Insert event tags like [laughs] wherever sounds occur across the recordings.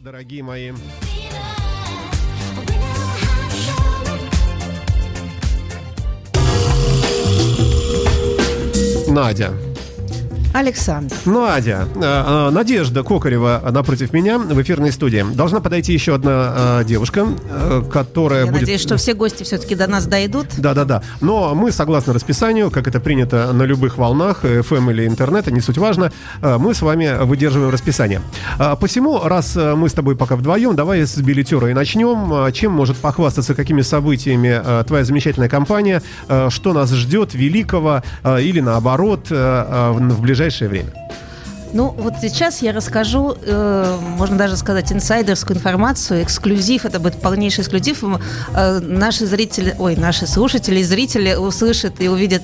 дорогие мои. Надя. Александр. Надя, э, э, Надежда Кокарева напротив меня в эфирной студии. Должна подойти еще одна э, девушка, э, которая Я будет... надеюсь, что все гости все-таки до нас дойдут. Да-да-да. Но мы, согласно расписанию, как это принято на любых волнах, FM или интернета, не суть важно, э, мы с вами выдерживаем расписание. А, Посему, раз э, мы с тобой пока вдвоем, давай с билетера и начнем. А, Чем может похвастаться, какими событиями э, твоя замечательная компания, э, что нас ждет великого э, или наоборот э, э, в в ближайшее время? Ну, вот сейчас я расскажу, э, можно даже сказать, инсайдерскую информацию, эксклюзив, это будет полнейший эксклюзив. Э, наши зрители, ой, наши слушатели зрители услышат и увидят,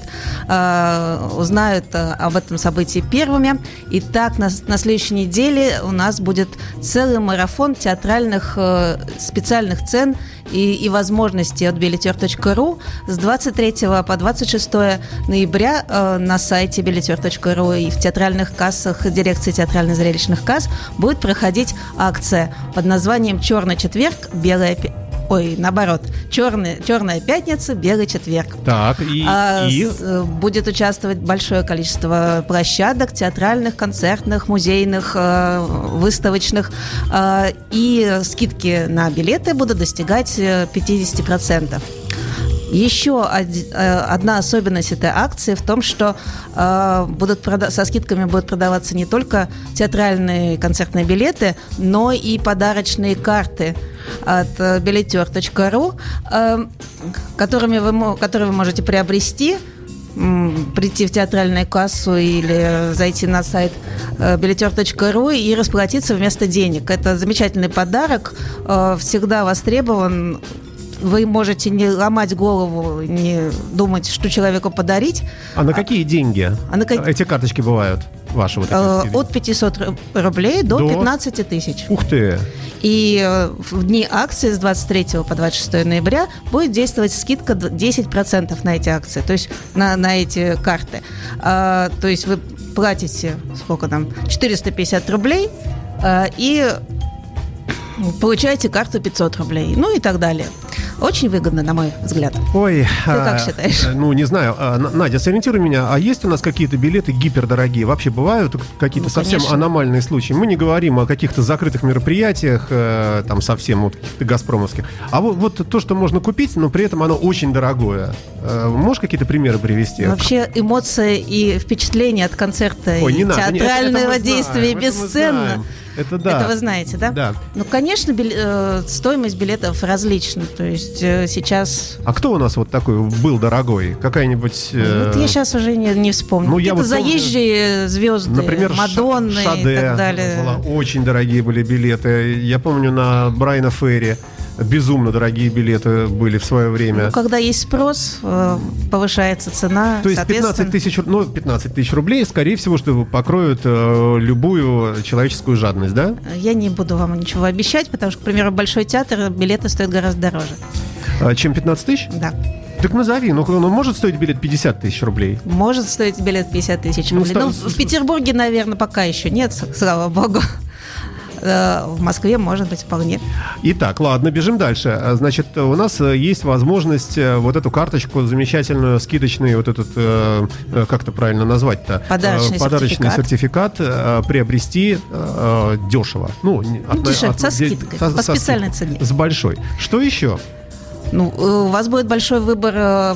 э, узнают э, об этом событии первыми. Итак, на, на следующей неделе у нас будет целый марафон театральных э, специальных цен и, и возможностей от билетер.ру с 23 по 26 ноября э, на сайте билетер.ру и в театральных кассах дирекции театрально-зрелищных касс будет проходить акция под названием «Черный четверг, белая пи- Ой, наоборот, черный, черная пятница, белый четверг. Так, и... А, и- с- э, будет участвовать большое количество площадок, театральных, концертных, музейных, э, выставочных. Э, И скидки на билеты будут достигать э, 50%. Еще э, одна особенность этой акции в том, что э, будут со скидками будут продаваться не только театральные концертные билеты, но и подарочные карты от э, билетер.ру, которыми вы, которые вы можете приобрести прийти в театральную кассу или зайти на сайт билетер.ру и расплатиться вместо денег. Это замечательный подарок, всегда востребован. Вы можете не ломать голову, не думать, что человеку подарить. А на какие деньги А на как- эти карточки бывают? Ваши вот эти Э? От 500 ру- рублей до, До? 15 тысяч. Ух ты! И э, в дни акции с 23 по 26 ноября будет действовать скидка д- 10% на эти акции, то есть на, на эти карты. А, то есть вы платите, сколько там, 450 рублей а, и получаете карту 500 рублей, ну и так далее. Очень выгодно, на мой взгляд. Ой, как считаешь? э, Ну, не знаю. А, Надя, сориентируй меня. А есть у нас какие-то билеты гипердорогие? Вообще бывают какие-то Ну, совсем конечно. аномальные случаи? Мы не говорим о каких-то закрытых мероприятиях, э, там совсем вот каких-то газпромовских. А вот, вот то, что можно купить, но при этом оно очень дорогое. Э, Можешь какие-то примеры привести? Вообще эмоции и впечатления от концерта Ой, и не надо. Театрального действия знаем, это мы бесценно. Это да. Это вы знаете, да? Да. Ну, конечно, бил- э, стоимость билетов различна. То есть э, сейчас... А кто у нас вот такой был дорогой? Какая-нибудь... э, Вот я сейчас уже не, не вспомню. ну, я вот помню, заезжие звезды, Например, Мадонны Шаде и так далее. была. Очень дорогие были билеты. Я помню на Брайана Ферри безумно дорогие билеты были в свое время. Ну, когда есть спрос, э, повышается цена. То есть 15 соответственно. тысяч, ну, 15 тысяч рублей, скорее всего, что покроют э, любую человеческую жадность, да? Я не буду вам ничего обещать, потому что, к примеру, Большой театр билеты стоят гораздо дороже. А, чем 15 тысяч? Да. Так назови, ну, ну, может стоить билет 50 тысяч рублей? Может стоить билет 50 тысяч Ну, рублей. ста- Ну, в Петербурге, наверное, пока еще нет, слава богу. Э, В Москве, может быть, вполне. Итак, ладно, бежим дальше. А, Значит, у нас э, есть возможность э, вот эту карточку замечательную, скидочный, вот этот, э, э, как это правильно назвать-то? Подарочный Э, Подарочный сертификат. сертификат э, приобрести э, дешево. Ну, Ну, дешевле, со де- скидкой, со- по со специальной цене. С большой. Что еще? Ну, э, у вас будет большой выбор э,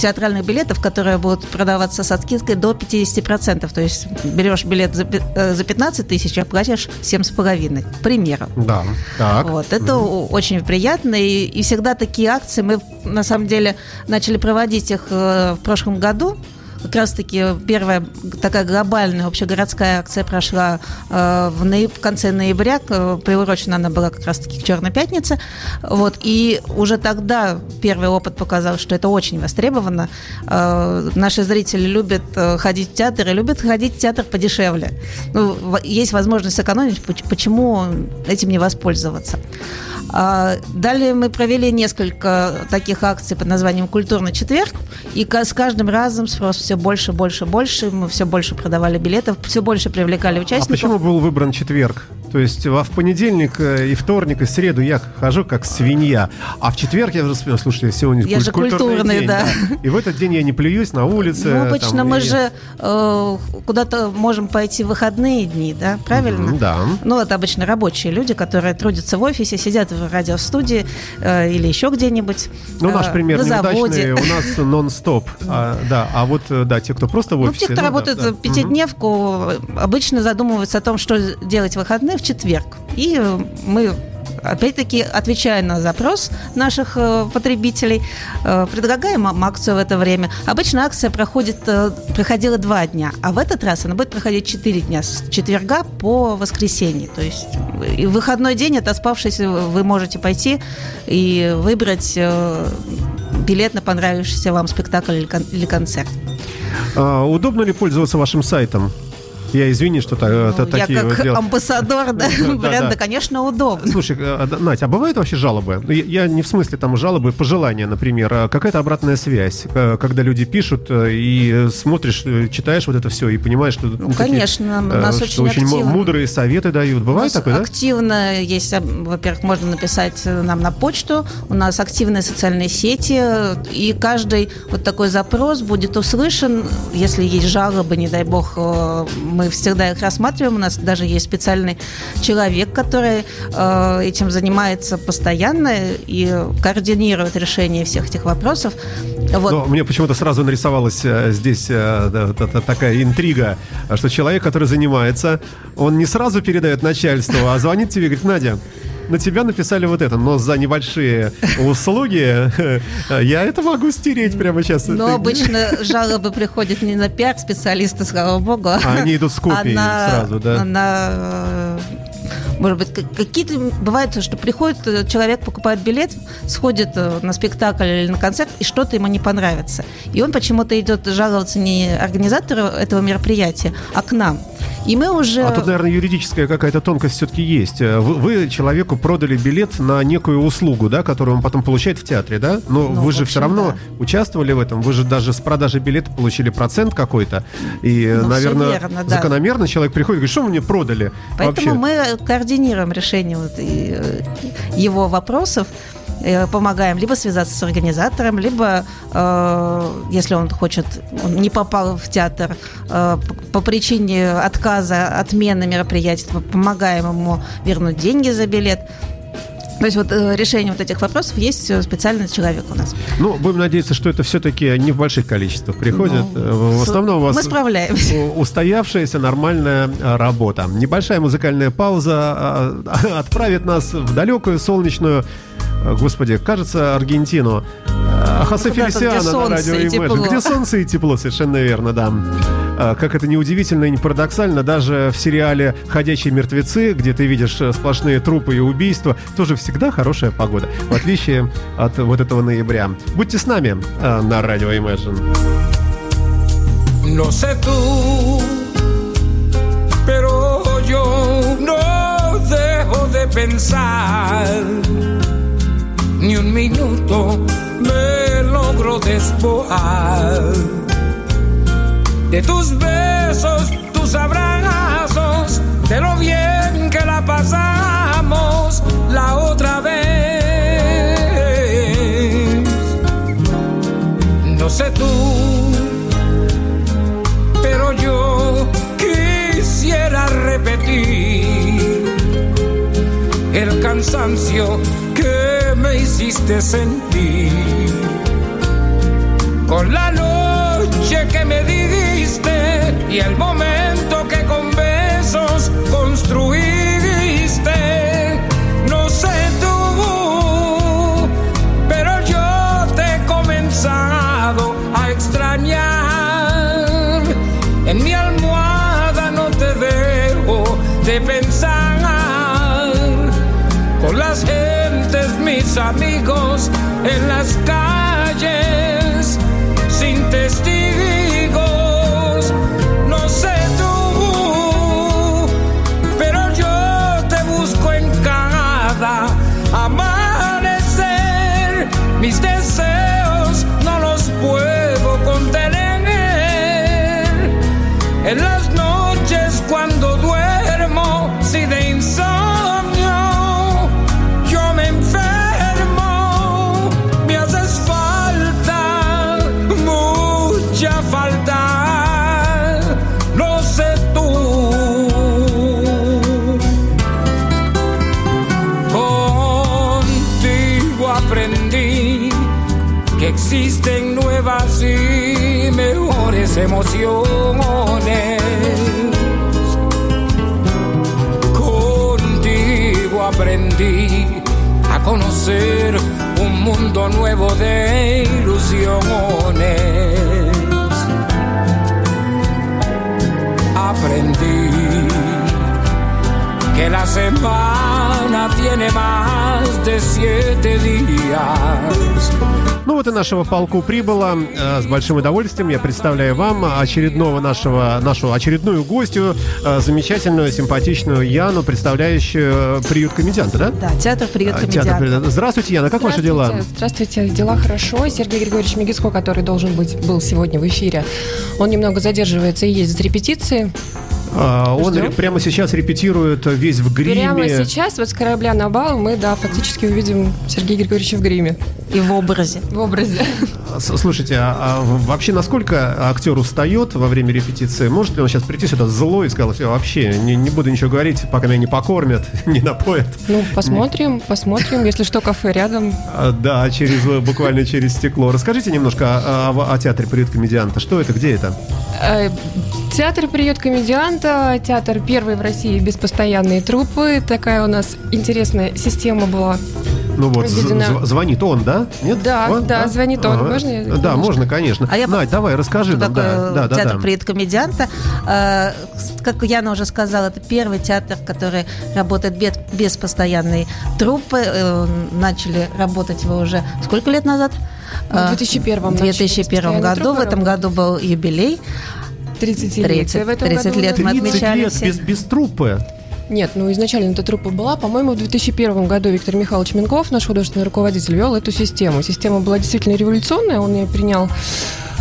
театральных билетов, которые будут продаваться со скидкой до 50%. То есть берешь билет за пи- э, за 15 тысяч, а платишь 7,5, к примеру. Да. Так. Вот, это о- очень приятно. И, и всегда такие акции мы, на самом деле, начали проводить их в прошлом году. Как раз-таки первая такая глобальная общегородская акция прошла э, в, нояб- в конце ноября. к- Приурочена она была как раз-таки к Черной пятнице. Вот, и уже тогда первый опыт показал, что это очень востребовано. Э, наши зрители любят э, ходить в театр и любят ходить в театр подешевле. Ну, есть возможность сэкономить, поч- почему этим не воспользоваться? А, Далее мы провели несколько таких акций под названием «Культурный четверг», и с каждым разом спрос все больше, больше, больше, мы все больше продавали билетов, все больше привлекали А участников. почему был выбран четверг? То есть в понедельник э, и вторник и среду я хожу как свинья, а в четверг я вспоминаю, слушайте, сегодня я же культурный, день, да. да. И в этот день я не плююсь на улице. Ну, обычно там, мы и... же э, куда-то можем пойти в выходные дни, да, правильно? Mm-hmm, да. Ну, это обычно рабочие люди, которые трудятся в офисе, сидят в радиостудии э, или еще где-нибудь. Ну, наш э, пример на неудачный, у нас нон-стоп. А, да, а вот, э, да, те, кто просто в Ну, офисе. те, кто ну, работает да, да. пятидневку, обычно задумываются о том, что делать в выходные в четверг. И э, мы опять-таки, отвечая на запрос наших э, потребителей, э, предлагаем вам акцию в это время. Обычно акция проходит, проходила два дня, а в этот раз она будет проходить четыре дня, с четверга по воскресенье. То есть и в выходной день, отоспавшись, вы можете пойти и выбрать билет на понравившийся вам спектакль или концерт. А, удобно ли пользоваться вашим сайтом? Я извини, что так, это Ну, я такие как вот дела. амбассадор да, Да, бренда, да. конечно, удобно. Слушай, э, да, Надь, а бывают вообще жалобы? Ну, Я я не в смысле там жалобы, пожелания, например. а Какая-то обратная связь, э, когда люди пишут э, и э, смотришь, э, читаешь вот это все и понимаешь, что... Ну, такие, конечно, э, нас что очень активно. мудрые советы дают. Бывает такое, да? активно есть, во-первых, можно написать э, нам на почту, у нас активные социальные сети, э, и каждый вот такой запрос будет услышан. Если есть жалобы, не дай бог, э, мы всегда их рассматриваем. У нас даже есть специальный человек, который э, этим занимается постоянно и координирует решение всех этих вопросов. Вот. Но мне почему-то сразу нарисовалась э, здесь э, да, та- та- такая интрига, что человек, который занимается, он не сразу передает начальству, а звонит тебе и говорит, Надя, на тебя написали вот это, но за небольшие услуги [laughs] я это могу стереть прямо сейчас. Но обычно жалобы приходят не на пиар-специалиста, слава богу, А они идут с копией а на, сразу, да? на, может быть, как- какие-то бывает, что приходит э, человек, покупает билет, сходит э, на спектакль или на концерт, и что-то ему не понравится. И он почему-то идет жаловаться не организатору этого мероприятия, а к нам. И мы уже... А тут, наверное, юридическая какая-то тонкость все-таки есть. Э, Вы, вы человеку продали билет на некую услугу, да, которую он потом получает в театре, да? Но Ну, вы же все равно да. участвовали в этом. Вы же даже с продажи билета получили процент какой-то. И, Ну, наверное, верно, да. закономерно человек приходит и говорит, что вы мне продали Поэтому вообще? мы координируем решение вот, э, его вопросов, помогаем либо связаться с организатором, либо, э, если он хочет, он не попал в театр э, по- причине отказа, отмены мероприятия, помогаем ему вернуть деньги за билет. То есть вот э, решение вот этих вопросов есть э, специальный человек у нас. Ну, будем надеяться, что это все-таки не в больших количествах приходит. Ну, Э, в основном у вас Мы справляемся. устоявшаяся нормальная э, работа. Небольшая музыкальная пауза э, отправит нас в далекую солнечную, э, господи, кажется, Аргентину. Э, Хосе Куда-то, где Фелисиано на радио и Imagine. Где солнце и тепло, совершенно верно, да. Э, Как это неудивительно и не парадоксально, даже в сериале «Ходячие мертвецы», где ты видишь э, сплошные трупы и убийства, тоже всегда хорошая погода, в отличие от вот этого ноября. Будьте с нами э, на радио Imagine. No sé tú, pero yo no dejo de pensar. Ni un minuto me logro despojar de tus besos, tus abrazos, de lo bien que la pasamos la otra vez. No sé tú pero yo quisiera repetir el cansancio sentir con la noche que me diste y el momento echa a faltar, lo sé tú. Contigo aprendí que existen nuevas y mejores emociones. Contigo aprendí a conocer un mundo nuevo de ilusiones. Aprendí que la semana tiene más de siete días. Ну вот и нашего полку прибыло. Э, С большим удовольствием я представляю вам очередного нашего, нашу очередную гостью, э, замечательную, симпатичную Яну, представляющую приют комедианта, да? Да, театр «Приют А, комедианта». театр. Здравствуйте, Яна, как ваши дела? Здравствуйте. Дела хорошо. Сергей Григорьевич Мегиско, который должен быть, был сегодня в эфире, он немного задерживается и ездит репетиции. А, Он Ждем. ре- прямо сейчас репетирует весь в гриме. Прямо сейчас, вот с корабля на бал, мы, да, фактически увидим Сергея Григорьевича в гриме, И в образе. в образе. С- Слушайте, а, а вообще насколько актер устает во время репетиции? Может ли он сейчас прийти сюда злой и сказал, все, вообще, не, не буду ничего говорить, пока меня не покормят, [laughs] не напоят? Ну, посмотрим, посмотрим. Если что, кафе рядом. А, Да, через, буквально через стекло. Расскажите немножко о, о- о театре «Приют комедианта». Что это, где это? Э, Театр «Приют комедианта», театр первый в России без постоянной труппы. Такая у нас интересная система была. Ну вот, Введена- звонит он, да? Нет? Да, да, звонит он. Можно я Да, немножко? можно, конечно. А я Надь, давай, расскажи Что нам. Да, такое да, да, театр да. «Приют комедианта». Э, Как Яна уже сказала, это первый театр, который работает без, без постоянной труппы. Э, Начали работать его уже сколько лет назад? В Э, 2001 В 2001 году. В этом году был юбилей. 30 30 в этом 30 году. лет да. мы 30 отмечали лет без, без труппы. Нет, ну изначально эта труппа была. По-моему, в 2001 году Виктор Михайлович Минков, наш художественный руководитель, вел эту систему. Система была действительно революционная, он ее принял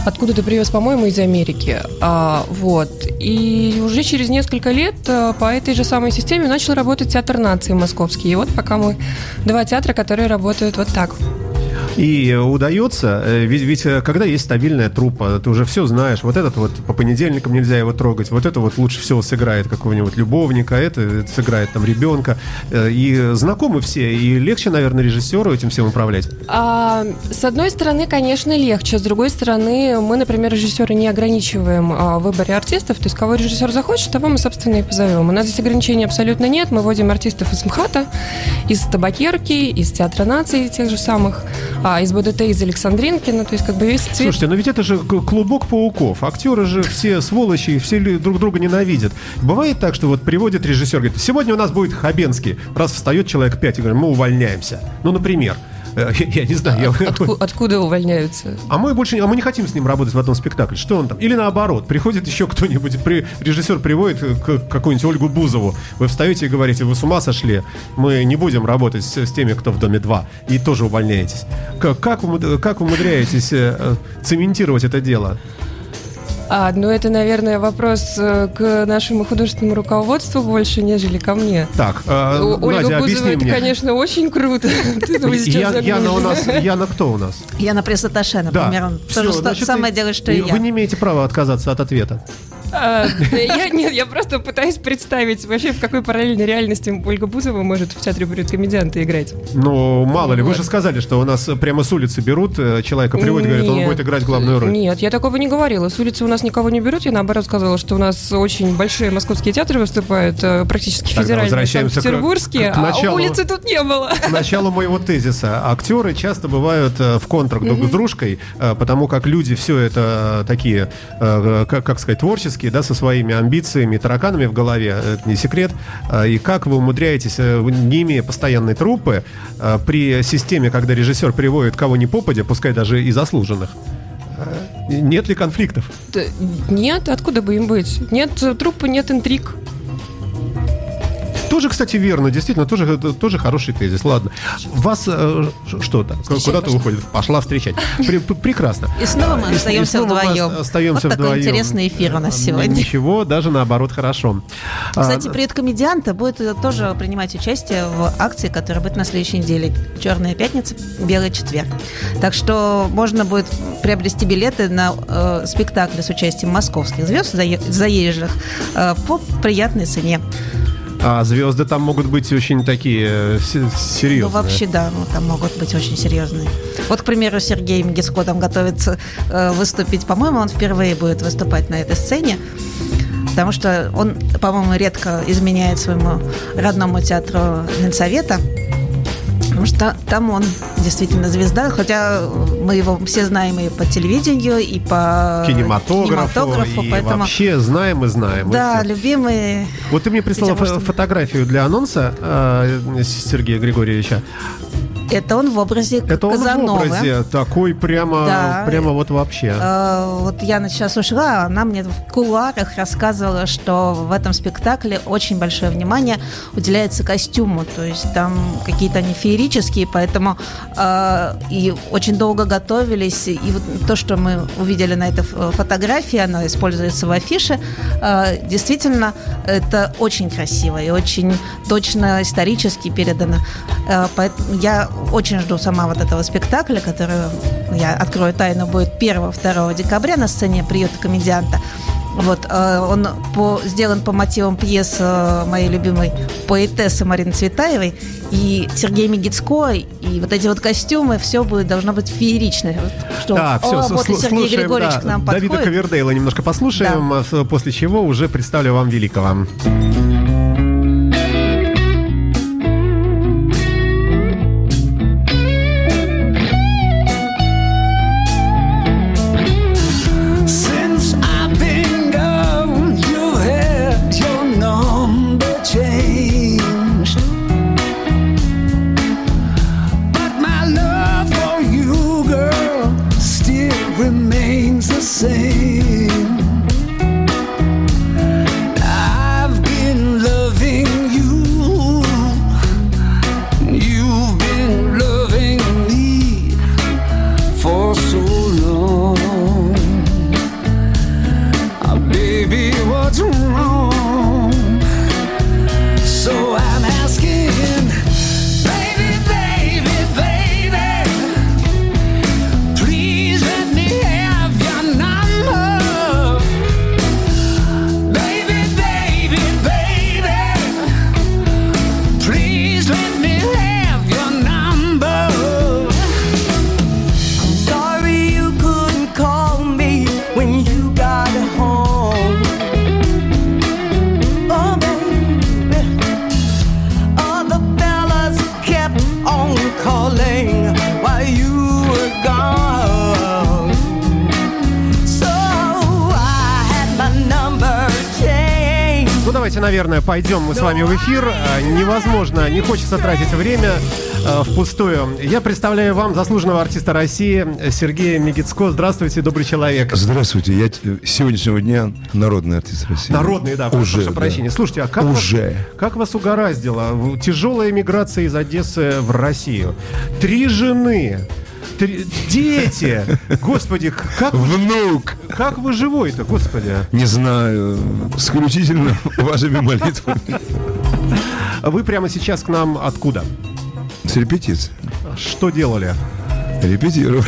откуда-то привез, по-моему, из Америки. А, вот. И уже через несколько лет а, по этой же самой системе начал работать театр нации московский. И вот пока мы два театра, которые работают вот так. И удается, э, ведь, ведь э, когда есть стабильная труппа, ты уже все знаешь, вот этот вот по понедельникам нельзя его трогать, вот это вот лучше всего сыграет какого-нибудь любовника, это, сыграет там ребенка. Э, И знакомы все, и легче, наверное, режиссеру этим всем управлять. А, с одной стороны, конечно, легче. С другой стороны, мы, например, режиссеры не ограничиваем а, выборе артистов. То есть, кого режиссер захочет, того мы, собственно, и позовем. У нас здесь ограничений абсолютно нет. Мы вводим артистов из МХАТа, из Табакерки, из Театра нации тех же самых, а, из БДТ, из Александринки. Ну, то есть, как бы весь цвет. Слушайте, но ведь это же клубок пауков. Актеры же все сволочи, все друг друга ненавидят. Бывает так, что вот приводит режиссер, говорит, сегодня у нас будет Хабенский. Раз встает человек пять и говорит, мы увольняемся. Ну, например. Э, [laughs] Я, не знаю. я- Отку- откуда увольняются? А мы больше, а мы не хотим с ним работать в одном спекле. Что он там? Или наоборот, приходит еще кто-нибудь, при, режиссер приводит к- какую-нибудь Ольгу Бузову. Вы встаете и говорите, вы с ума сошли, мы не будем работать с, с теми, кто в доме 2, и тоже увольняетесь. Как, как, вы, как умудряетесь э, э, цементировать это дело? А, ну, это, наверное, вопрос э, к нашему художественному руководству больше, нежели ко мне. Так, э, О- Ольга Надя, Бузова, объясни это, мне. конечно, очень круто. [laughs] Я- Яна у нас, Яна кто у нас? Яна Пресс-Атташе, например, он значит, самое делает, что и и Вы я. не имеете права отказаться от ответа. А, я, нет, я просто пытаюсь представить вообще, в какой параллельной реальности Ольга Бузова может в театре «Приют комедианта» играть. Ну, мало ли, вы же сказали, что у нас прямо с улицы берут, э, человека приводят, говорят, он будет играть главную роль. Нет, я такого не говорила. С улицы у нас никого не берут. Я наоборот сказала, что у нас очень большие московские театры выступают, э, практически федеральные, санкт-петербургские, а улицы тут не было. К началу моего тезиса. Актеры часто бывают э, в контрах друг с дружкой, потому как люди все это такие, как сказать, творческие, да, со своими амбициями, тараканами в голове, это не секрет. Э, И как вы умудряетесь, э, не имея постоянной труппы, э, при системе, когда режиссер приводит кого ни попадя, пускай даже и заслуженных, э, нет ли конфликтов? Нет, откуда бы им быть? Нет э, труппы, нет интриг. Тоже, кстати, верно, действительно, тоже, тоже хороший тезис. Ладно. Вас э, ш- что там? Куда-то уходит? Пошла встречать. Пре- п- прекрасно. И снова мы И- и остаемся снова мы вдвоем. ос- Остаемся вот такой вдвоем. интересный эфир у нас А, сегодня. Ничего, даже наоборот, хорошо. А, Кстати, приют комедианта будет э, тоже принимать участие в акции, которая будет на следующей неделе. Черная пятница, белый четверг. Так что можно будет приобрести билеты на э, спектакли с участием московских звезд зае- заезжих э, по приятной цене. А звезды там могут быть очень такие э, се- серьезные. Ну, вообще, да, ну, там могут быть очень серьезные. Вот, к примеру, Сергей Мегиско там готовится э, выступить. По-моему, он впервые будет выступать на этой сцене. Потому что он, по-моему, редко изменяет своему родному театру Ленсовета. Потому что там он действительно звезда, хотя мы его все знаем и по телевидению, и по кинематографу, кинематографу, и поэтому вообще знаем и знаем. да, И всё. любимый. Вот ты мне прислала что- фотографию для анонса э, Сергея Григорьевича. Это он в образе Это он в Казановы. образе такой прямо, Да. прямо вот вообще. Э, Вот Яна сейчас ушла, она мне в кулуарах рассказывала, что в этом спектакле очень большое внимание уделяется костюму, то есть там какие-то они феерические, поэтому э, и очень долго готовились, и вот то, что мы увидели на этой фотографии, она используется в афише, э, действительно, это очень красиво и очень точно исторически передано. Э, Поэтому я очень жду сама вот этого спектакля, который, я открою тайну, будет 1-2 декабря на сцене приюта комедианта. Вот, э, он по, сделан по мотивам пьес э, моей любимой поэтессы Марины Цветаевой и Сергея Мегицко, и вот эти вот костюмы, все будет, должно быть феерично. Что, Так, все, о, вот Сергей Григорьевич к нам Давида подходит. Ковердейла немножко послушаем, а с- после чего уже представлю вам великого. Пойдем мы с вами в эфир. А, Невозможно, не хочется тратить время э, впустую. Я представляю вам заслуженного артиста России Сергея Мегицко. Здравствуйте, добрый человек. Здравствуйте, я с сегодняшнего дня народный артист России. Народный, да, Уже, прошу да. прощения. Слушайте, а как, Уже. Вас, как вас угораздило? Тяжелая миграция из Одессы в Россию. Три жены. Три- дети! Господи, как, вы- Внук! как вы живой-то, господи? Не знаю, исключительно [laughs] вашими молитвами. Вы прямо сейчас к нам откуда? С репетицией. Что делали? Репетировали.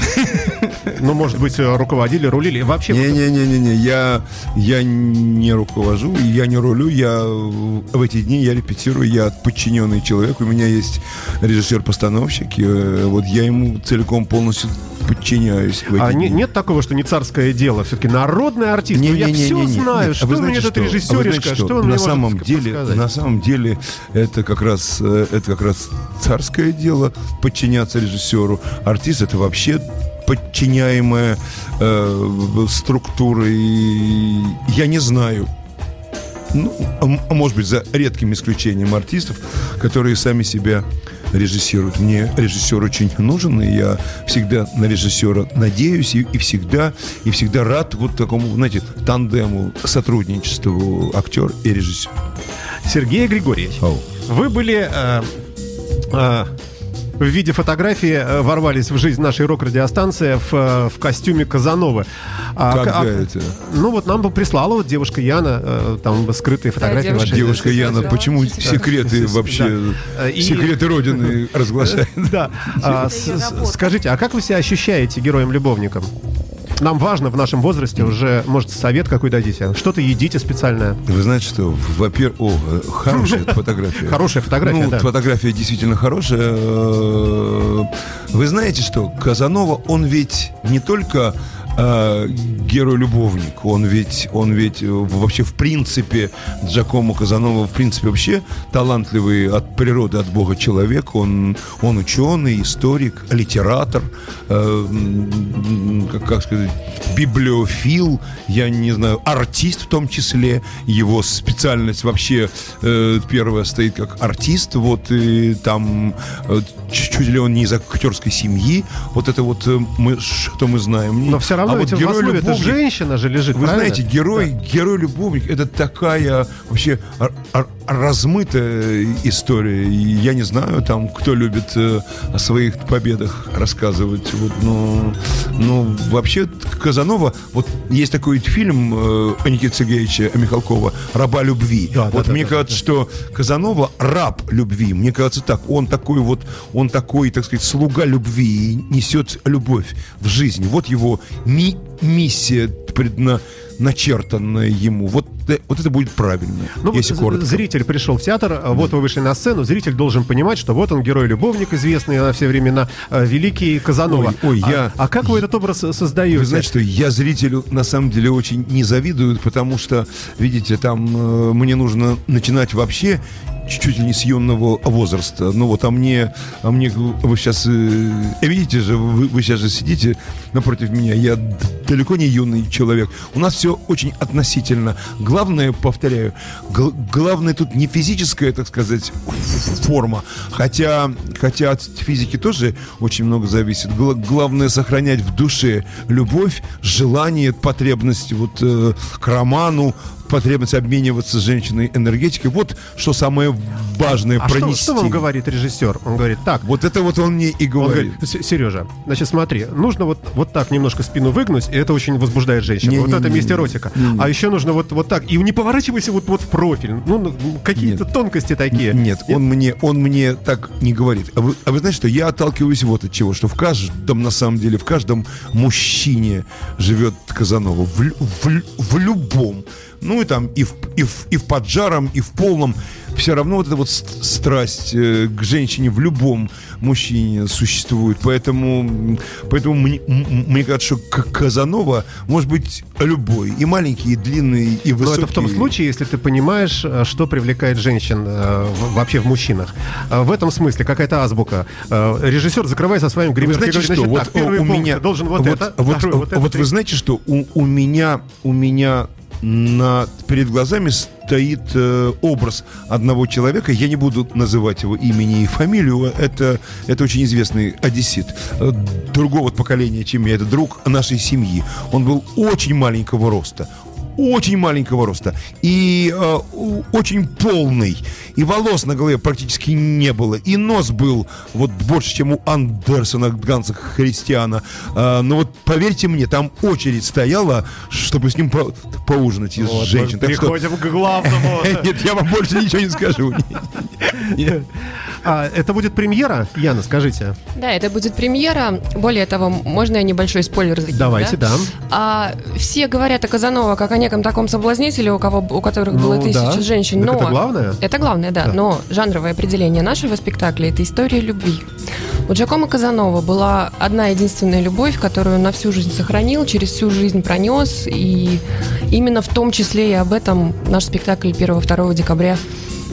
Ну, может быть, э, руководили, рулили. Вообще, Не-не-не-не, я, я не руковожу, я не рулю, я в эти дни я репетирую, я подчиненный человек, у меня есть режиссер-постановщик, э, вот я ему целиком полностью подчиняюсь а не- нет такого, что не царское дело, все-таки народный артист. Ну, я Не-не-не-не-не. все Нет, знаю, а что вы у меня знаете этот что? А вы режиссеришка, знаете что, что? он мне на самом деле, подсказать? на самом деле это как раз э, это как раз царское дело подчиняться режиссеру. Артист это вообще подчиняемая э, структура. И я не знаю. Ну, а а может быть, за редким исключением артистов, которые сами себя режиссируют. Мне режиссер очень нужен, и я всегда на режиссера надеюсь, и, и всегда, и всегда рад вот такому, знаете, тандему, сотрудничеству актер и режиссер. Сергей Григорьевич, Ау. вы были э, э, в виде фотографии э, ворвались в жизнь нашей рок-радиостанции в, э, в костюме Казановы. А, Когда а- это? Ну вот нам бы прислала вот девушка Яна, э, там скрытые фотографии девушка вашей. Девушка Яна, Да, почему да. секреты вообще, Да. И- секреты Родины [laughs] разглашает? Да. А, скажите, а как вы себя ощущаете героем-любовником? Нам важно в нашем возрасте уже, может, совет какой дадите? Что-то едите специальное? Вы знаете, что, во-первых, о, хорошая [laughs] фотография. Хорошая фотография, Ну, да. фотография действительно хорошая. Э, Вы знаете, что Казанова, он ведь не только э, герой-любовник, он ведь, он ведь э, вообще в принципе, Джакомо Казанова в принципе вообще талантливый от природы, от Бога человек, он, он ученый, историк, литератор, э, как, как сказать, библиофил, я не знаю, артист в том числе, его специальность вообще э, первая стоит как артист, вот и там э, чуть ли он не из актерской семьи, вот это вот э, мы, что мы знаем. Но все равно А вот в основе это женщина же лежит, вы правильно? знаете, герой, герой-любовник это такая вообще размытая история. Я не знаю, там, кто любит э, о своих победах рассказывать. Вот, ну, ну, вообще, Казанова, вот есть такой фильм э, Никиты Сергеевича Михалкова «Раба любви». Да, да, вот да, мне да, кажется, что Казанова раб любви. Мне кажется так. Он такой вот, он такой, так сказать, слуга любви и несет любовь в жизнь. Вот его ми- миссия предначертанная ему. Вот, э, вот это будет правильно, Ну, если коротко. зритель пришел в театр, а вот вы вышли на сцену, зритель должен понимать, что вот он герой-любовник, известный на все времена, э, великий Казанова. Ой, ой, А- я- А, как вы этот образ создаете? Вы знаете, что я зрителю на самом деле очень не завидую, потому что, видите, там э, мне нужно начинать вообще чуть ли не с юного возраста. Ну вот, а мне, а мне вы сейчас, видите же, вы, вы сейчас же сидите напротив меня, я далеко не юный человек. У нас все очень относительно. Главное, повторяю, гл- главное тут не физическая, так сказать, форма, хотя, хотя от физики тоже очень много зависит. Гла- главное сохранять в душе любовь, желание, потребность вот э, к роману, потребность обмениваться с женщиной энергетикой. Вот что самое важное А что, пронести. что вам говорит режиссер? Он говорит, так, Вот это вот он мне и Он говорит. говорит, «С- Сережа, значит, смотри, нужно вот, вот так немножко спину выгнуть, и это очень возбуждает женщину. Не, вот не, это не, эротика. Не, не. А еще нужно вот, вот так. И не поворачивайся вот, вот в профиль. Ну, ну, какие-то тонкости такие. Нет, он мне, он мне так не говорит. А вы, а вы знаете, что я отталкиваюсь вот от чего, что в каждом, на самом деле, в каждом мужчине живет Казанова. В, в, в любом. Ну и там и в, и, в, и в поджаром, и в полном. Все равно вот эта вот ст- страсть э, к женщине в любом мужчине существует. Поэтому, поэтому мне, мне кажется, что Казанова может быть любой. И маленький, и длинный, и Но высокий. это в том случае, если ты понимаешь, э, что привлекает женщин э, вообще в мужчинах. Э, В этом смысле какая-то азбука. Режиссер закрывается своим Вы гримеркой и знаете, что значит, вот так, у меня должен вот, вот, это, вот, второй вот это. вот вы знаете, что у, у меня у меня на перед глазами стоит э, образ одного человека. Я не буду называть его имени и фамилию. Это это очень известный одессит э, другого поколения, чем я. Это друг нашей семьи. Он был очень маленького роста очень маленького роста и э, очень полный, и волос на голове практически не было, и нос был вот больше, чем у Андерсона Ганса Христиана. Э, но вот поверьте мне, там очередь стояла, чтобы с ним по- поужинать из Вот, женщин. мы Так что- переходим к главному. [laughs] Нет, я вам больше ничего не скажу. [laughs] А, это будет премьера, Яна, скажите. Да, это будет премьера. Более того, можно я небольшой спойлер закину? Давайте, да. А, все говорят о Казанова как о неком таком соблазнителе, у, кого, у которых было Ну, тысячи да. женщин. Так но... это главное? Это главное, да. Да. Но жанровое определение нашего спектакля – это история любви. У Джакомо Казанова была одна единственная любовь, которую он на всю жизнь сохранил, через всю жизнь пронес. И именно в том числе и об этом наш спектакль 1-2 декабря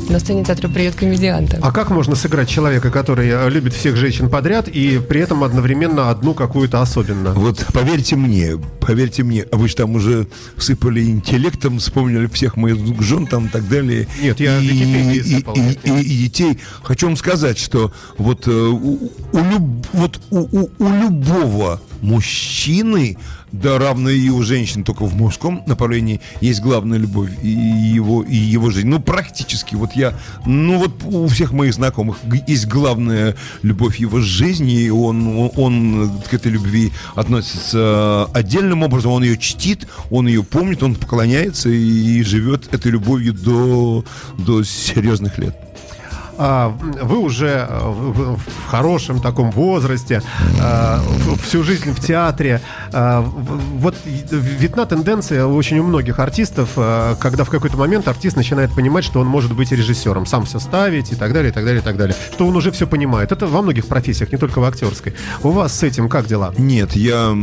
на сцене театра «Привет комедианта». А как можно сыграть человека, который э, любит всех женщин подряд и при этом одновременно одну какую-то особенно? Вот поверьте мне, поверьте мне, а вы же там уже сыпали интеллектом, вспомнили всех моих жен там и так далее. Нет, я и, Википедии и, сыпал. и- и- и детей. Хочу вам сказать, что вот, э, у, у люб- вот у, у- у любого мужчины, да равно и у женщин, только в мужском направлении, есть главная любовь и его, и его жизнь. Ну, практически, вот я, ну вот у всех моих знакомых есть главная любовь его жизни, и он, он к этой любви относится отдельным образом, он ее чтит, он ее помнит, он поклоняется и живет этой любовью до, до серьезных лет. А, вы уже э, в, хорошем таком возрасте, в- всю жизнь в театре. В- вот видна тенденция очень у многих артистов, когда в какой-то момент артист начинает понимать, что он может быть режиссером, сам все ставить и так далее, и так далее, и так далее. Что он уже все понимает. Это во многих профессиях, не только в актерской. У вас с этим как дела? Нет, я,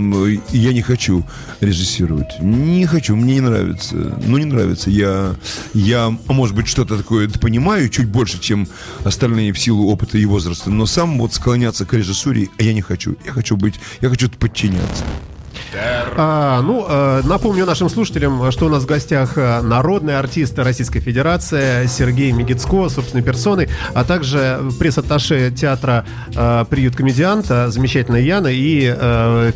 я не хочу режиссировать. Не хочу, мне не нравится. Ну, не нравится. Я, я может быть, что-то такое понимаю чуть больше, чем остальные в силу опыта и возраста, но сам вот склоняться к режиссуре я не хочу. Я хочу быть, я хочу подчиняться. А, ну, э, напомню нашим слушателям, что у нас в гостях э, народный артист Российской Федерации Сергей Мегицко, собственной персоной, а также пресс-атташе театра э, «Приют комедианта», замечательная Яна, и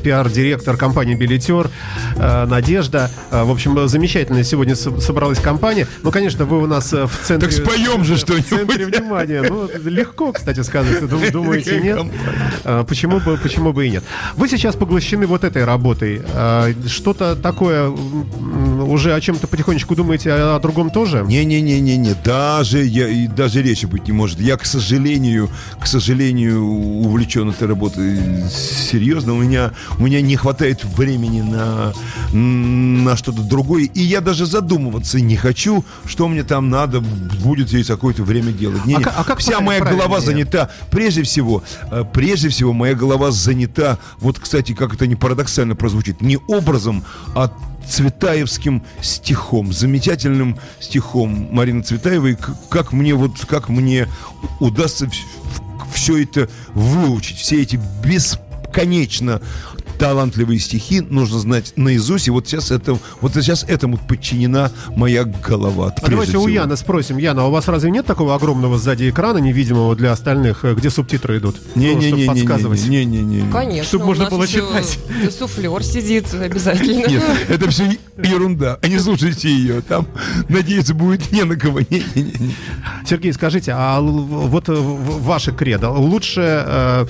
пиар-директор компании «Билетер» Надежда. В общем, замечательная сегодня со- собралась компания. Ну, конечно, вы у нас в центре... Так споем же В центре что-нибудь. внимания. Ну, легко, кстати сказать. Дум- Думаете, [laughs] нет? Почему бы, почему бы и нет? Вы сейчас поглощены вот этой работой. А, Что-то такое уже о чем-то потихонечку думаете, а о другом тоже? Не-не-не-не-не, даже я и даже речи быть не может. Я, к сожалению, к сожалению, увлечен этой работой серьезно. У меня, у меня не хватает времени на, на что-то другое. И я даже задумываться не хочу, что мне там надо будет через какое-то время делать. Не, А не. а как Вся моя голова занята. Прежде всего, э, прежде всего, моя голова занята. Вот, кстати, как это не парадоксально прозвучит, не образом, а цветаевским стихом, замечательным стихом Марины Цветаевой, как мне вот, как мне удастся все это выучить, все эти бесконечно талантливые стихи нужно знать наизусть, и вот сейчас это, вот сейчас этому подчинена моя голова. А давайте у всего. Яны спросим. Яна, а у вас разве нет такого огромного сзади экрана, невидимого для остальных, э, где субтитры идут? Ну, чтобы Не-не-не-не-не-не. подсказывать. Не-не-не. Конечно. Чтоб у можно было читать. Суфлер сидит обязательно. Нет, это все ерунда. А не слушайте ее. Там, надеяться, будет не на кого. Не-не-не. Сергей, скажите, а вот э, ваше кредо лучше, э,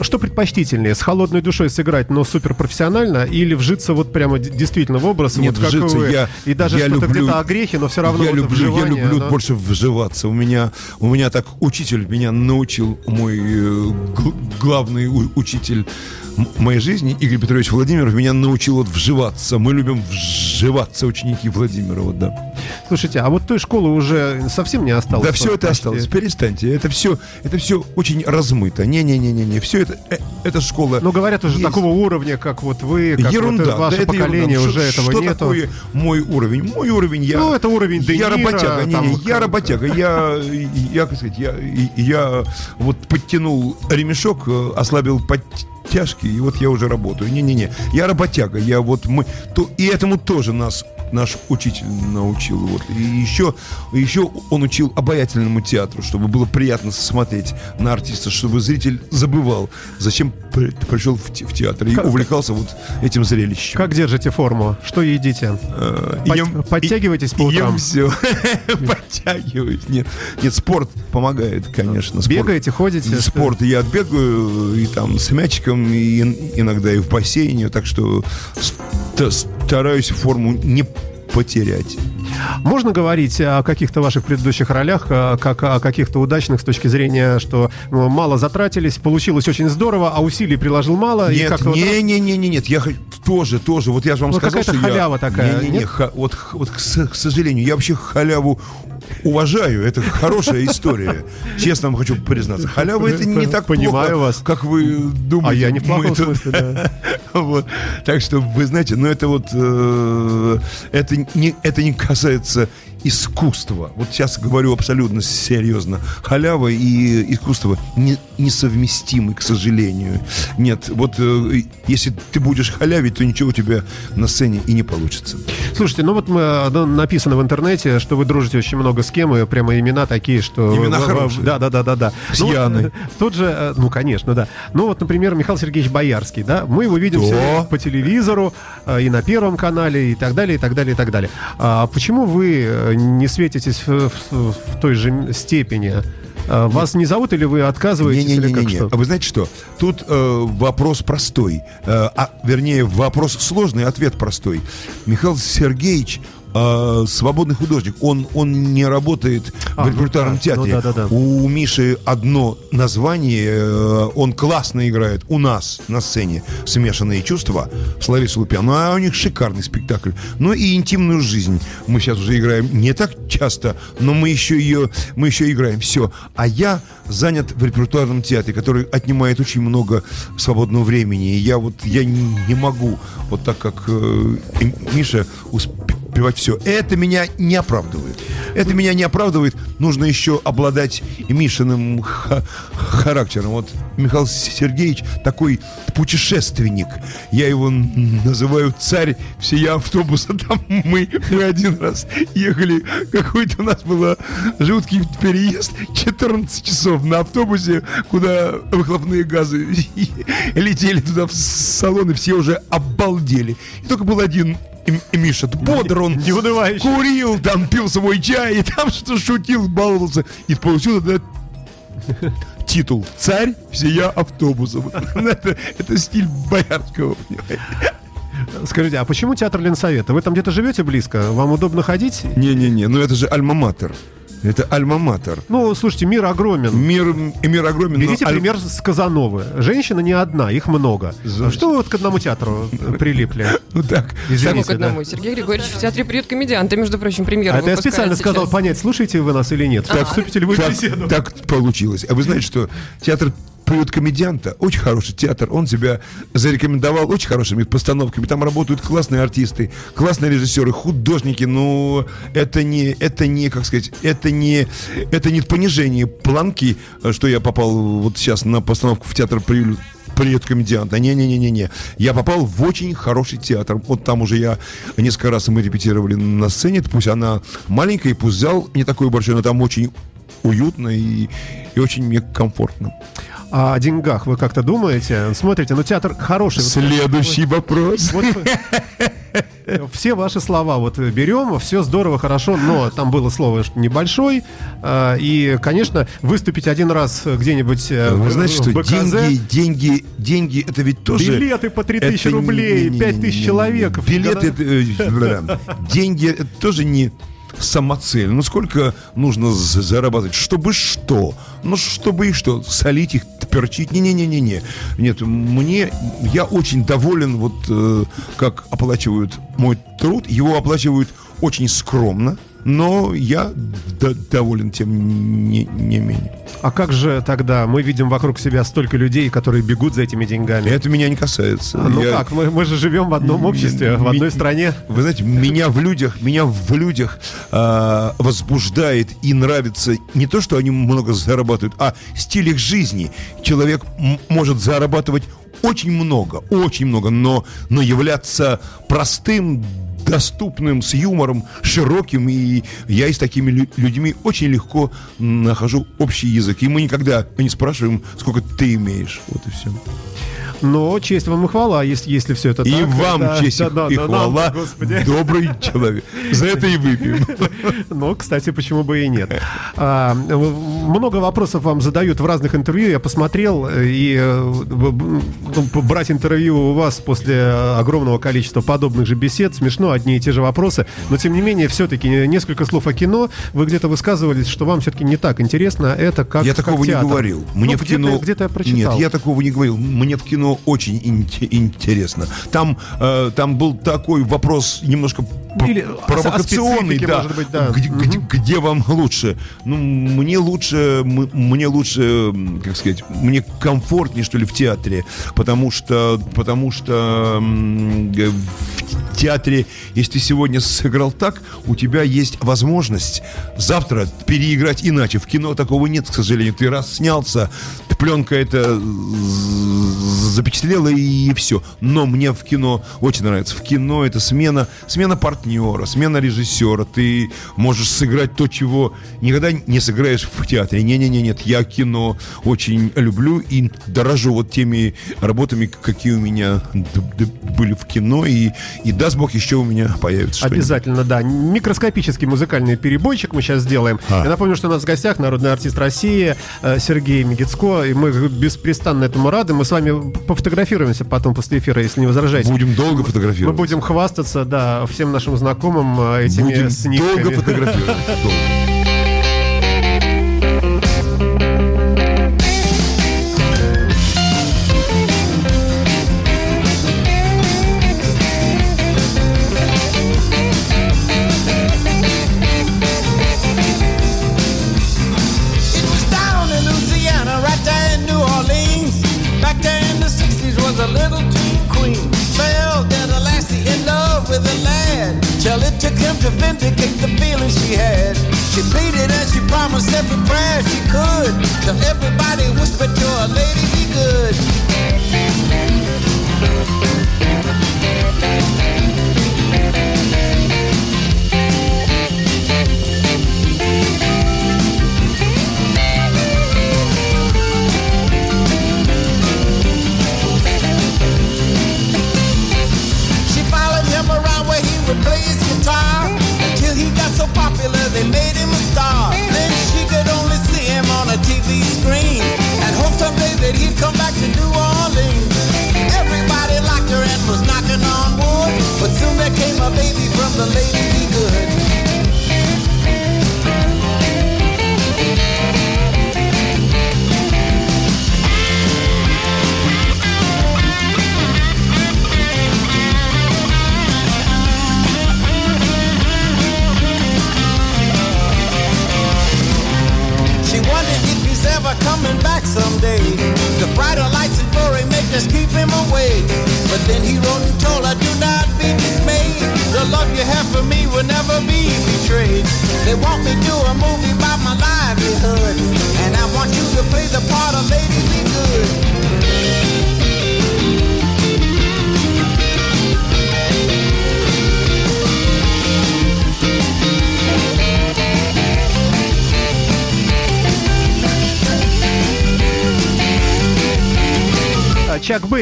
что предпочтительнее, с холодной душой сыграть, но суперпрофессионально, или вжиться вот прямо действительно в образ, Нет, вот как вжиться вы, я- и даже я что-то где-то о грехе, но все равно я вот люблю, я люблю оно- больше вживаться. У меня, у меня так учитель меня научил, мой э, гл- главный у- учитель моей жизни, Игорь Петрович Владимиров, меня научил вот вживаться. Мы любим вживаться, ученики Владимирова, да. Слушайте, а вот той школы уже совсем не осталось? Да, все это почти. осталось. Перестаньте. Это все, это все очень размыто. Не-не-не-не-не. Все это, э, это школа. Ну, говорят уже есть. такого уровня, как вот вы, как ерунда. вот ваше да, поколение ерунда. уже Что- этого что нету. такое мой уровень? Мой уровень я. Ну, это уровень Де Я Ниро, работяга. Не, не, я работяга. Я, я, как сказать, я, я вот подтянул ремешок, э, ослабил подтяжки, и вот я уже работаю. Не-не-не. Я работяга. Я вот мы. То, и этому тоже нас наш учитель научил. Вот. И еще, еще он учил обаятельному театру, чтобы было приятно смотреть на артиста, чтобы зритель забывал, зачем при- пришел в, те- в театр и Как- увлекался вот этим зрелищем. Как держите форму? Что едите? Э, Под- ем- подтягиваетесь по утрам? Ем все. [laughs] Подтягиваюсь. Нет, нет, спорт помогает, конечно. Спорт. Бегаете, ходите? Спорт я бегаю и там с мячиком, и ин- иногда и в бассейне, так что стараюсь форму не потерять. Можно говорить о каких-то ваших предыдущих ролях, э, как о каких-то удачных с точки зрения, что ну, мало затратились, получилось очень здорово, а усилий приложил мало? и Нет, как-то вот не, не, не, не, нет, я тоже, тоже, вот я же вам Ну, сказал, какая-то что я- халява такая, Не, не, не, нет? вот, х- вот к, с- к сожалению, я вообще халяву уважаю, это хорошая история. Честно вам хочу признаться, халява это не так Понимаю вас. как вы думаете. А я не в плохом смысле, да. [laughs] Вот. Так что, вы знаете, ну это вот, э, это, не, это не касается искусства. Вот сейчас говорю абсолютно серьезно. Халява и искусство не, несовместимы, к сожалению. Нет, вот э, если ты будешь халявить, то ничего у тебя на сцене и не получится. Слушайте, ну вот мы, э, ну, написано в интернете, что вы дружите очень много с кем, и прямо имена такие, что... Имена вы- хорошие. Да, да, да, да, да. С Ну, Яной. э, Тут же, э, ну, конечно, да. Ну вот, например, Михаил Сергеевич Боярский, да, мы его видим Да. по телевизору, э, и на Первом канале, и так далее, и так далее, и так далее. А почему вы э, не светитесь в, в- в той же степени? А Вас не зовут или вы отказываетесь, или как Не-не-не-не. что? А вы знаете что? Тут э, вопрос простой. Э, а, вернее, вопрос сложный, ответ простой. Михаил Сергеевич а, свободный художник. Он, он не работает А, в ну репертуарном да, театре. ну да-да-да. У Миши одно название, э, он классно играет у нас на сцене «Смешанные чувства» с Ларисой Лупян. Ну, а у них шикарный спектакль. Ну и «Интимную жизнь» мы сейчас уже играем не так часто, но мы еще ее, мы еще играем. Все. А я занят в репертуарном театре, который отнимает очень много свободного времени. И я вот, я не, не могу, вот так как э, Миша, успевать все. Это меня не оправдывает. Это меня не оправдывает. Нужно еще обладать и Мишиным ха- характером. Вот Михаил Сергеевич такой путешественник. Я его называю царь всея автобуса. [laughs] Там мы, мы один раз ехали, какой-то у нас был жуткий переезд, 14 часов на автобусе, куда выхлопные газы [laughs] летели туда в салон, и все уже обалдели. И только был один и, Миша, бодр он, Неунывающий. курил, там пил свой чай, и там что шутил, баловался, и получил этот титул «Царь всея автобуса». Вот [laughs] Это, стиль Боярского? Скажите, а почему театр Ленсовета? Вы там где-то живете близко? Вам удобно ходить? Не-не-не, ну это же альма-матер. Это альма-матер. Ну, слушайте, мир огромен. Мир, и мир огромен. но Берите аль- пример с Казановы. Женщина не одна, их много. А Что вы вот к одному театру прилипли? [laughs] Ну так. Извините, к одному. Сергей Григорьевич в театре приют комедианта, между прочим, премьеру А это я специально сказал понять, слушаете вы нас или нет. Так, вступите ли вы в беседу? так получилось. А вы знаете, что театр приют комедианта, очень хороший театр, он себя зарекомендовал очень хорошими постановками, там работают классные артисты, классные режиссеры, художники, ну, это не, это не, как сказать, это не, это не понижение планки, что я попал вот сейчас на постановку в театр приют Привет, комедианта. Не-не-не-не-не. Я попал в очень хороший театр. Вот там уже я несколько раз мы репетировали на сцене. Пусть она маленькая, пусть зал не такой большой, но там очень уютно и, и очень мне комфортно. А о деньгах вы как-то думаете? Смотрите, ну театр хороший. Вот- Следующий вопрос. Вот [laughs] все ваши слова вот берем, все здорово, хорошо, но там было слово небольшой, э, и, конечно, выступить один раз где-нибудь э, Вы знаете, что БКЗ, деньги, деньги, деньги, это ведь тоже... Билеты по 3000 это рублей, не- не- 5000 не- человек. Билеты, это, э, деньги, это тоже не самоцель. Ну сколько нужно зарабатывать? Чтобы что? Ну чтобы их что? Солить их, перчить? Не-не-не-не-не. Нет, мне, я очень доволен, вот э, как оплачивают мой труд. Его оплачивают очень скромно. Но я доволен тем не, не менее. А как же тогда мы видим вокруг себя столько людей, которые бегут за этими деньгами? Это меня не касается. А, Ну Я- как, мы, мы же живем в одном обществе, в одной стране. Вы знаете, меня в людях, меня в людях а, возбуждает и нравится не то, что они много зарабатывают, а стиль их жизни. Человек может зарабатывать очень много, очень много, но, но являться простым, доступным, с юмором, широким, и я и с такими лю- людьми очень легко нахожу общий язык. И мы никогда не спрашиваем, сколько ты имеешь. Вот и все. Но честь вам и хвала, если, если все это И так. вам Да, честь да, да, и да, хвала, нам, Господи. добрый человек. За это и выпьем. [laughs] Ну, кстати, почему бы и нет. А, в- много вопросов вам задают в разных интервью. Я посмотрел, э, и э, в- ну, брать интервью у вас после огромного количества подобных же бесед смешно, одни и те же вопросы. Но, тем не менее, все-таки несколько слов о кино. Вы где-то высказывались, что вам все-таки не так интересно это как Я как такого не театр. говорил. Ну, Мне в где-то- кино... Где-то я прочитал. Нет, я такого не говорил. Мне в кино очень инте- интересно. Там, э, там был такой вопрос немножко Или провокационный, да. может быть, да. Где, где- где вам лучше? Ну, мне лучше, мне лучше, как сказать, мне комфортнее, что ли, в театре, потому что, потому что в театре, если ты сегодня сыграл так, у тебя есть возможность завтра переиграть иначе. В кино такого нет, к сожалению. Ты раз снялся, пленка это з- запечатлела и все. Но мне в кино очень нравится. В кино это смена, смена партнера, смена режиссера. Ты можешь сыграть то, чего никогда не сыграешь в театре. Не-не-не, нет. Я кино очень люблю и дорожу вот теми работами, какие у меня были в кино. И, и даст Бог, еще у меня появится. Обязательно, да. Микроскопический музыкальный перебойчик мы сейчас сделаем. А. Я напомню, что у нас в гостях народный артист России э, Сергей Мегицко. и мы беспрестанно этому рады. Мы с вами пофотографируемся потом после эфира, если не возражаете. Будем долго Мы фотографировать. будем хвастаться, да, всем нашим знакомым э, этими Будем снимками. долго фотографировать. Долго. [laughs]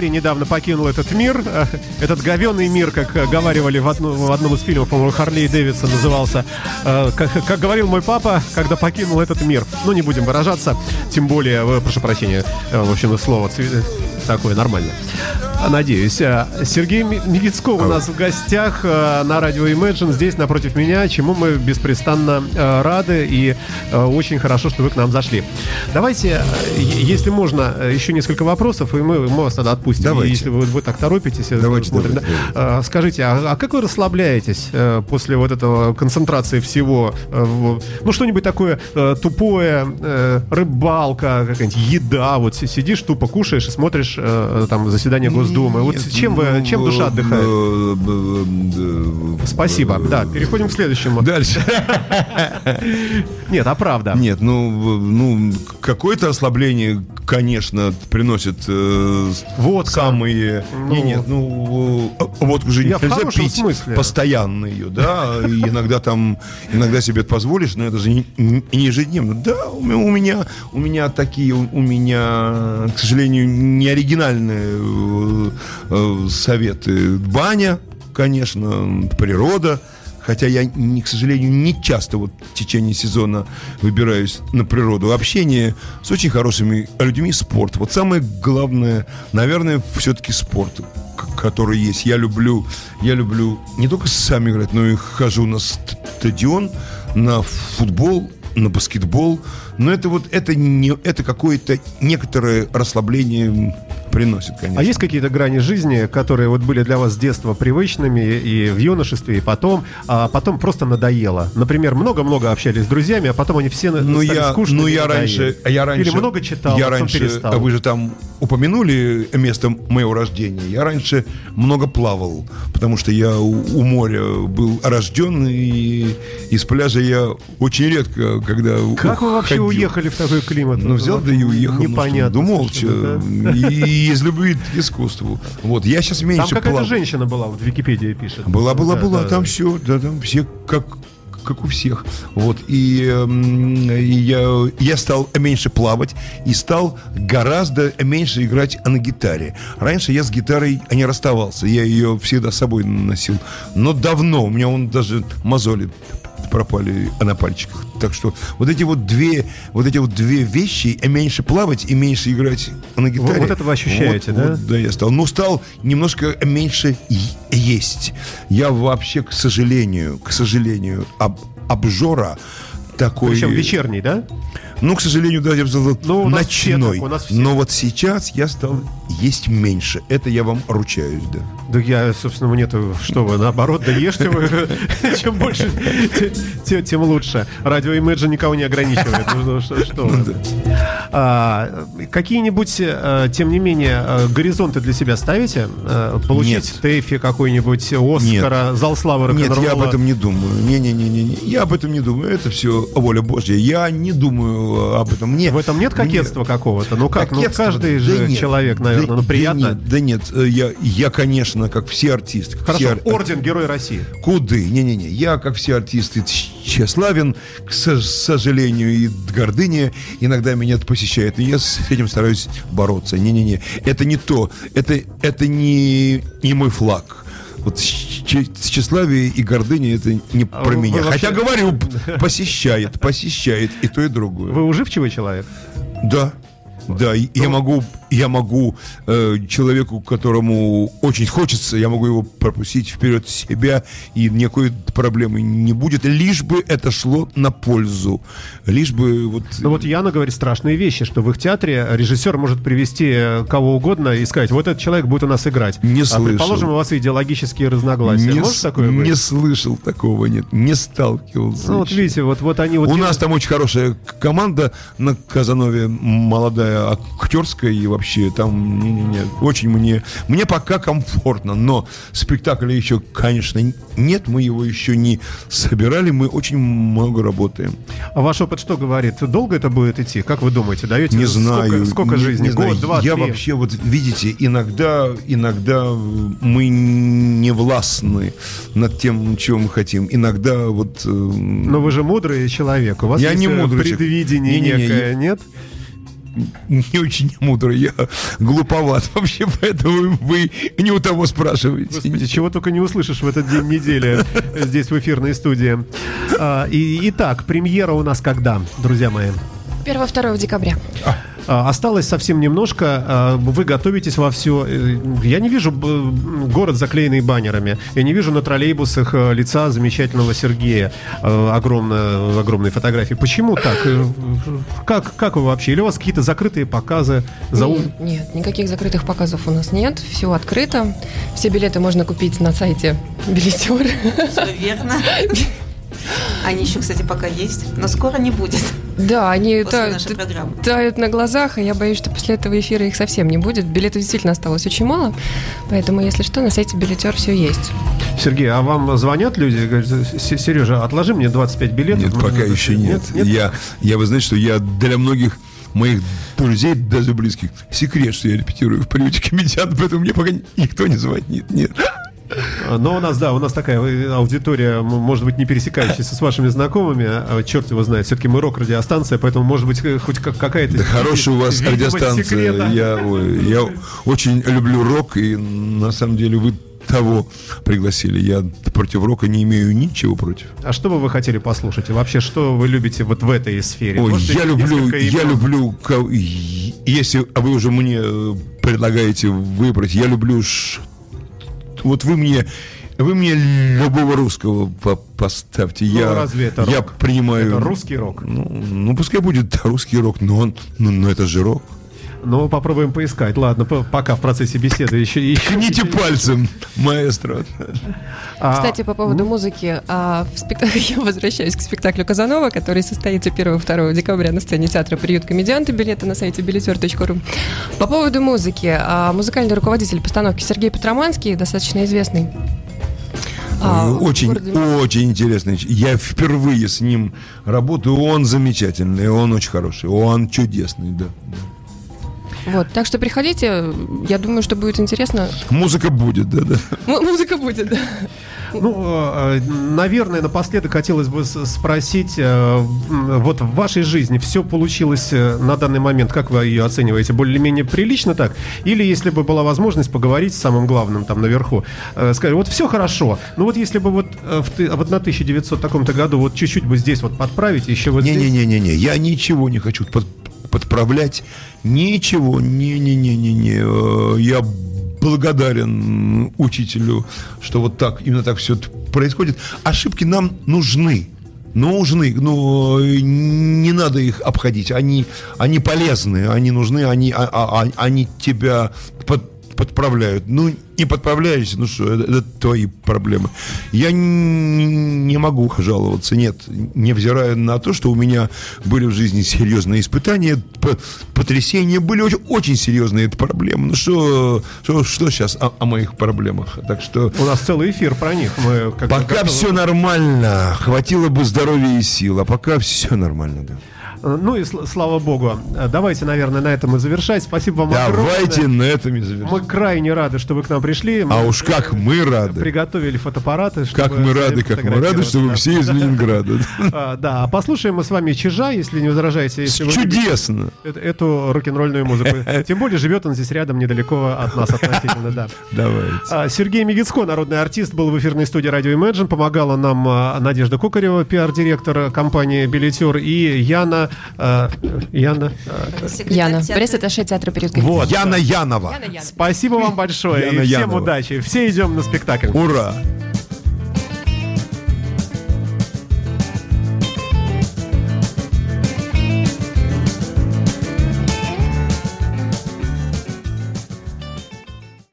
Берри недавно покинул этот мир, э, этот говенный мир, как э, говаривали в, одну- в одном из фильмов, по-моему, Харли Дэвидсон назывался. Э, Как, как говорил мой папа, когда покинул этот мир. Ну, не будем выражаться, тем более, прошу прощения, в общем, слово такое нормально. Надеюсь. А, Сергей Ми- Мигицков у нас в гостях э, на радио Imagine, здесь напротив меня, чему мы беспрестанно э, рады и э, очень хорошо, что вы к нам зашли. Давайте, э, если можно, э, еще несколько вопросов, и мы, мы вас тогда отпустим. Давайте. Если вы, вы так торопитесь. э, Давайте, смотрим, давайте, да. А, Скажите, а, а как вы расслабляетесь э, после вот этого концентрации всего? э, Ну, что-нибудь такое э, тупое, э, рыбалка, какая-нибудь еда, вот си- сидишь тупо, кушаешь и смотришь э, там заседание Госдумы. Вот чем, вы, ну, чем душа отдыхает? э, Спасибо. Да, переходим к следующему. Дальше. [laughs] Нет, а правда. Нет, ну, ну какое-то ослабление, конечно, приносит э, Водка. самые... Ну. Не, нет, ну, э, водку же Я в нельзя пить смысле. постоянно ее, да, и иногда там, иногда себе это позволишь, но это же не, не ежедневно. Да, у меня, у меня, у меня такие, у, у меня, к сожалению, не оригинальные э, э, советы. Баня, конечно, природа, Хотя я, к сожалению, не часто вот в течение сезона выбираюсь на природу. Общение с очень хорошими людьми, спорт. Вот самое главное, наверное, все-таки спорт, который есть. Я люблю, я люблю не только сам играть, но и хожу на стадион, на футбол, на баскетбол. Но это вот это не это какое-то некоторое расслабление приносит, конечно. А есть какие-то грани жизни, которые вот были для вас с детства привычными и в юношестве, и потом, а потом просто надоело? Например, много-много общались с друзьями, а потом они все Ну стали я, скучными ну я раньше, я раньше, Или много читал, я а раньше, перестал. вы же там упомянули место моего рождения. Я раньше много плавал, потому что я у, у моря был рожден и из пляжа я очень редко, когда Как вы вообще уходил. Уехали в такой климат? Ну, взял да и уехал. ну, Непонятно. Да молча. да. И из любви к искусству. Вот, я сейчас меньше Там какая-то женщина была, вот в Википедии пишет. Была, была, была. там все, да, там все как как у всех. Вот. И, эм, и я, я стал меньше плавать и стал гораздо меньше играть на гитаре. Раньше я с гитарой не расставался. Я ее всегда с собой носил. Но давно. У меня он даже мозоли пропали на пальчиках. Так что вот эти вот две, вот эти вот две вещи, меньше плавать и меньше играть на гитаре. вот это вы ощущаете, Вот- да? вот, да, я стал. Ну, стал немножко меньше есть. Я вообще, к сожалению, к сожалению, об, обжора такой... Причем вечерний, да? Ну, к сожалению, да, я бы сказал, Ну, все ночной. так, все. Но вот сейчас я стал есть меньше. Это я вам ручаюсь, да. Да я, собственно, мне-то, что вы, наоборот, да ешьте вы. [laughs] Чем больше, те- те- тем лучше. Радио Imagine никого не ограничивает. Ну, ну, что. А, Какие-нибудь, э, тем не менее, э, горизонты для себя ставите? Э, Получить. ТЭФИ какой-нибудь, Оскара, зал славы Нет, я об этом не думаю. Не-не-не-не. Я об этом не думаю. Это все воля Божья. Я не думаю об этом. Мне, В этом нет кокетства какого-то? Ну как, ну Кокетства? каждый Да же нет. человек, наверное, Да- ну да приятно. нет, Да нет, э, я, я, конечно, как все артисты. как все Хорошо, ар- орден Герой России. Куды? Не-не-не. Я, как все артисты, тщеславен, к со- сожалению, и гордыня иногда меня это посещает. И я с этим стараюсь бороться. Не-не-не. Это не то. Это, это не, не мой флаг. Вот тщеславие и гордыня это не А про вы- меня. вы вообще- Хотя говорю, посещает, посещает и то, и другое. Вы уживчивый человек? Да. Да, я могу, я могу э, человеку, которому очень хочется, я могу его пропустить вперед себя, и никакой проблемы не будет, лишь бы это шло на пользу, лишь бы вот. Ну вот Яна говорит страшные вещи, что в их театре режиссер может привести э, кого угодно и сказать, вот этот человек будет у нас играть. Не а слышал. предположим, у вас идеологические разногласия. не, Может такое быть? не слышал такого, нет, не сталкивался. Ну вот видите, вот, вот они вот... У делают- нас там очень хорошая команда на Казанове, молодая, актерская, и вообще там, не-не-не, очень мне, мне пока комфортно, но спектакля еще, конечно, нет, мы его еще не собирали, мы очень много работаем. А ваш опыт что говорит? Долго это будет идти? Как вы думаете? Даете Не сколько, знаю. сколько не- жизни? не знаю. Год, два, Я три? вообще, вот видите, иногда, иногда мы не властны над тем, чего мы хотим. Иногда вот... э, Но вы же мудрый человек. У вас Я есть не э, мудрый предвидение Не-не-не, некое, я- нет? Не очень мудрый, я глуповат [laughs] вообще, поэтому вы не у того спрашиваете. Господи, чего только не услышишь в этот день недели здесь в эфирной студии. А, и, итак, премьера у нас когда, друзья мои? 1-2 декабря. А, Осталось совсем немножко. а, Вы готовитесь во все. Я не вижу город, заклеенный баннерами. Я не вижу на троллейбусах э, лица замечательного Сергея. э, Огромно, огромной фотографии. Почему так? Э, Как, как вы вообще? Или у вас какие-то закрытые показы? За Нет, нет, никаких закрытых показов у нас нет. Все открыто. Все билеты можно купить на сайте билетер. Все верно. [laughs] Они еще, кстати, пока есть, но скоро не будет Да, они после та- нашей та- программы. тают на глазах, и я боюсь, что после этого эфира их совсем не будет. Билетов действительно осталось очень мало, поэтому, если что, на сайте билетер все есть. Сергей, а вам звонят люди? Говорят, «С- Сережа, отложи мне 25 билетов. Нет, пока за- еще нет. Я, я, вы знаете, что я для многих моих друзей, даже близких, секрет, что я репетирую в приюте комедиант, поэтому мне пока никто не звонит. Нет. Но у нас, да, у нас такая аудитория, может быть, не пересекающаяся с вашими знакомыми. а Черт его знает. Все-таки мы рок-радиостанция, поэтому, может быть, э, хоть как- какая-то... Да хорошая у вас радиостанция. Я, я очень люблю рок, и на самом деле вы того пригласили. Я против рока не имею ничего против. А что бы вы хотели послушать? И вообще, что вы любите вот в этой сфере? Ой, Можете я люблю, я люблю, если вы уже мне э, предлагаете выбрать, я люблю, вот вы мне, вы мне любого русского по- поставьте, Ну, я, разве это я рок? принимаю. Это русский рок. Ну, ну, пускай будет русский рок, но он, ну, но это же рок. Ну, попробуем поискать. Ладно, по- пока в процессе беседы еще... еще Ткните пальцем, маэстро. А, Кстати, по поводу музыки, а, в спектак- [laughs] я возвращаюсь к спектаклю Казанова, который состоится 1-2 декабря на сцене театра «Приют комедианты». Билеты на сайте билетер.ру. По поводу музыки. а, Музыкальный руководитель постановки Сергей Петроманский, достаточно известный. а, в очень, городе- очень интересный. Я впервые с ним работаю. Он замечательный, он очень хороший, он чудесный, да. Вот, так что приходите, я думаю, что будет интересно. Музыка будет, да-да. М- музыка будет, да. Ну, э, наверное, напоследок хотелось бы спросить, э, вот в вашей жизни все получилось э, на данный момент, как вы ее оцениваете, более-менее прилично так? Или если бы была возможность поговорить с самым главным там наверху, э, сказать, вот все хорошо, ну вот если бы вот, в вот на 1900 таком-то году вот чуть-чуть бы здесь вот подправить, еще вот здесь... Не-не-не-не-не, я ничего не хочу под- подправлять, ничего, не-не-не-не-не. Э, Я благодарен учителю, что вот так, именно так все происходит. Ошибки нам нужны. Нужны, ну э, не надо их обходить, они, они полезны, они нужны, они, а- а- а- они тебя под- подправляют. Ну, не подправляешься, ну что, это, это твои проблемы. Я не могу жаловаться, нет, невзирая на то, что у меня были в жизни серьезные испытания, потрясения, были очень, очень серьезные проблемы. Ну что, что, что сейчас о, о моих проблемах? Так что У нас целый эфир про них. Мы как пока готовы- все нормально, хватило бы здоровья и сил, а пока все нормально, да. Э, Ну и сл- слава богу. Э, Давайте, наверное, на этом и завершать. Спасибо вам Давайте огромное. на этом и завершим. Мы крайне рады, что вы к нам пришли. Мы А уж как мы рады. приготовили фотоаппараты. Как мы рады, как мы рады, что вы все из Ленинграда. [laughs] А, Да, а послушаем мы с вами Чижа, если не возражаете. Если Чудесно. э- эту рок-н-ролльную музыку. [laughs] Тем более живет он здесь рядом, недалеко от нас относительно, да. [laughs] Давайте. А, Сергей Мегицко, народный артист, был в эфирной студии радио Imagine. Помогала нам а, Надежда Кокарева, пиар-директор компании «Билетер», и Яна... а, Яна... Яна, театра. пресс-атташе театра период Вот. Яна Янова. Спасибо вам большое Яна и всем Янова. удачи. Все идем на спектакль. Ура!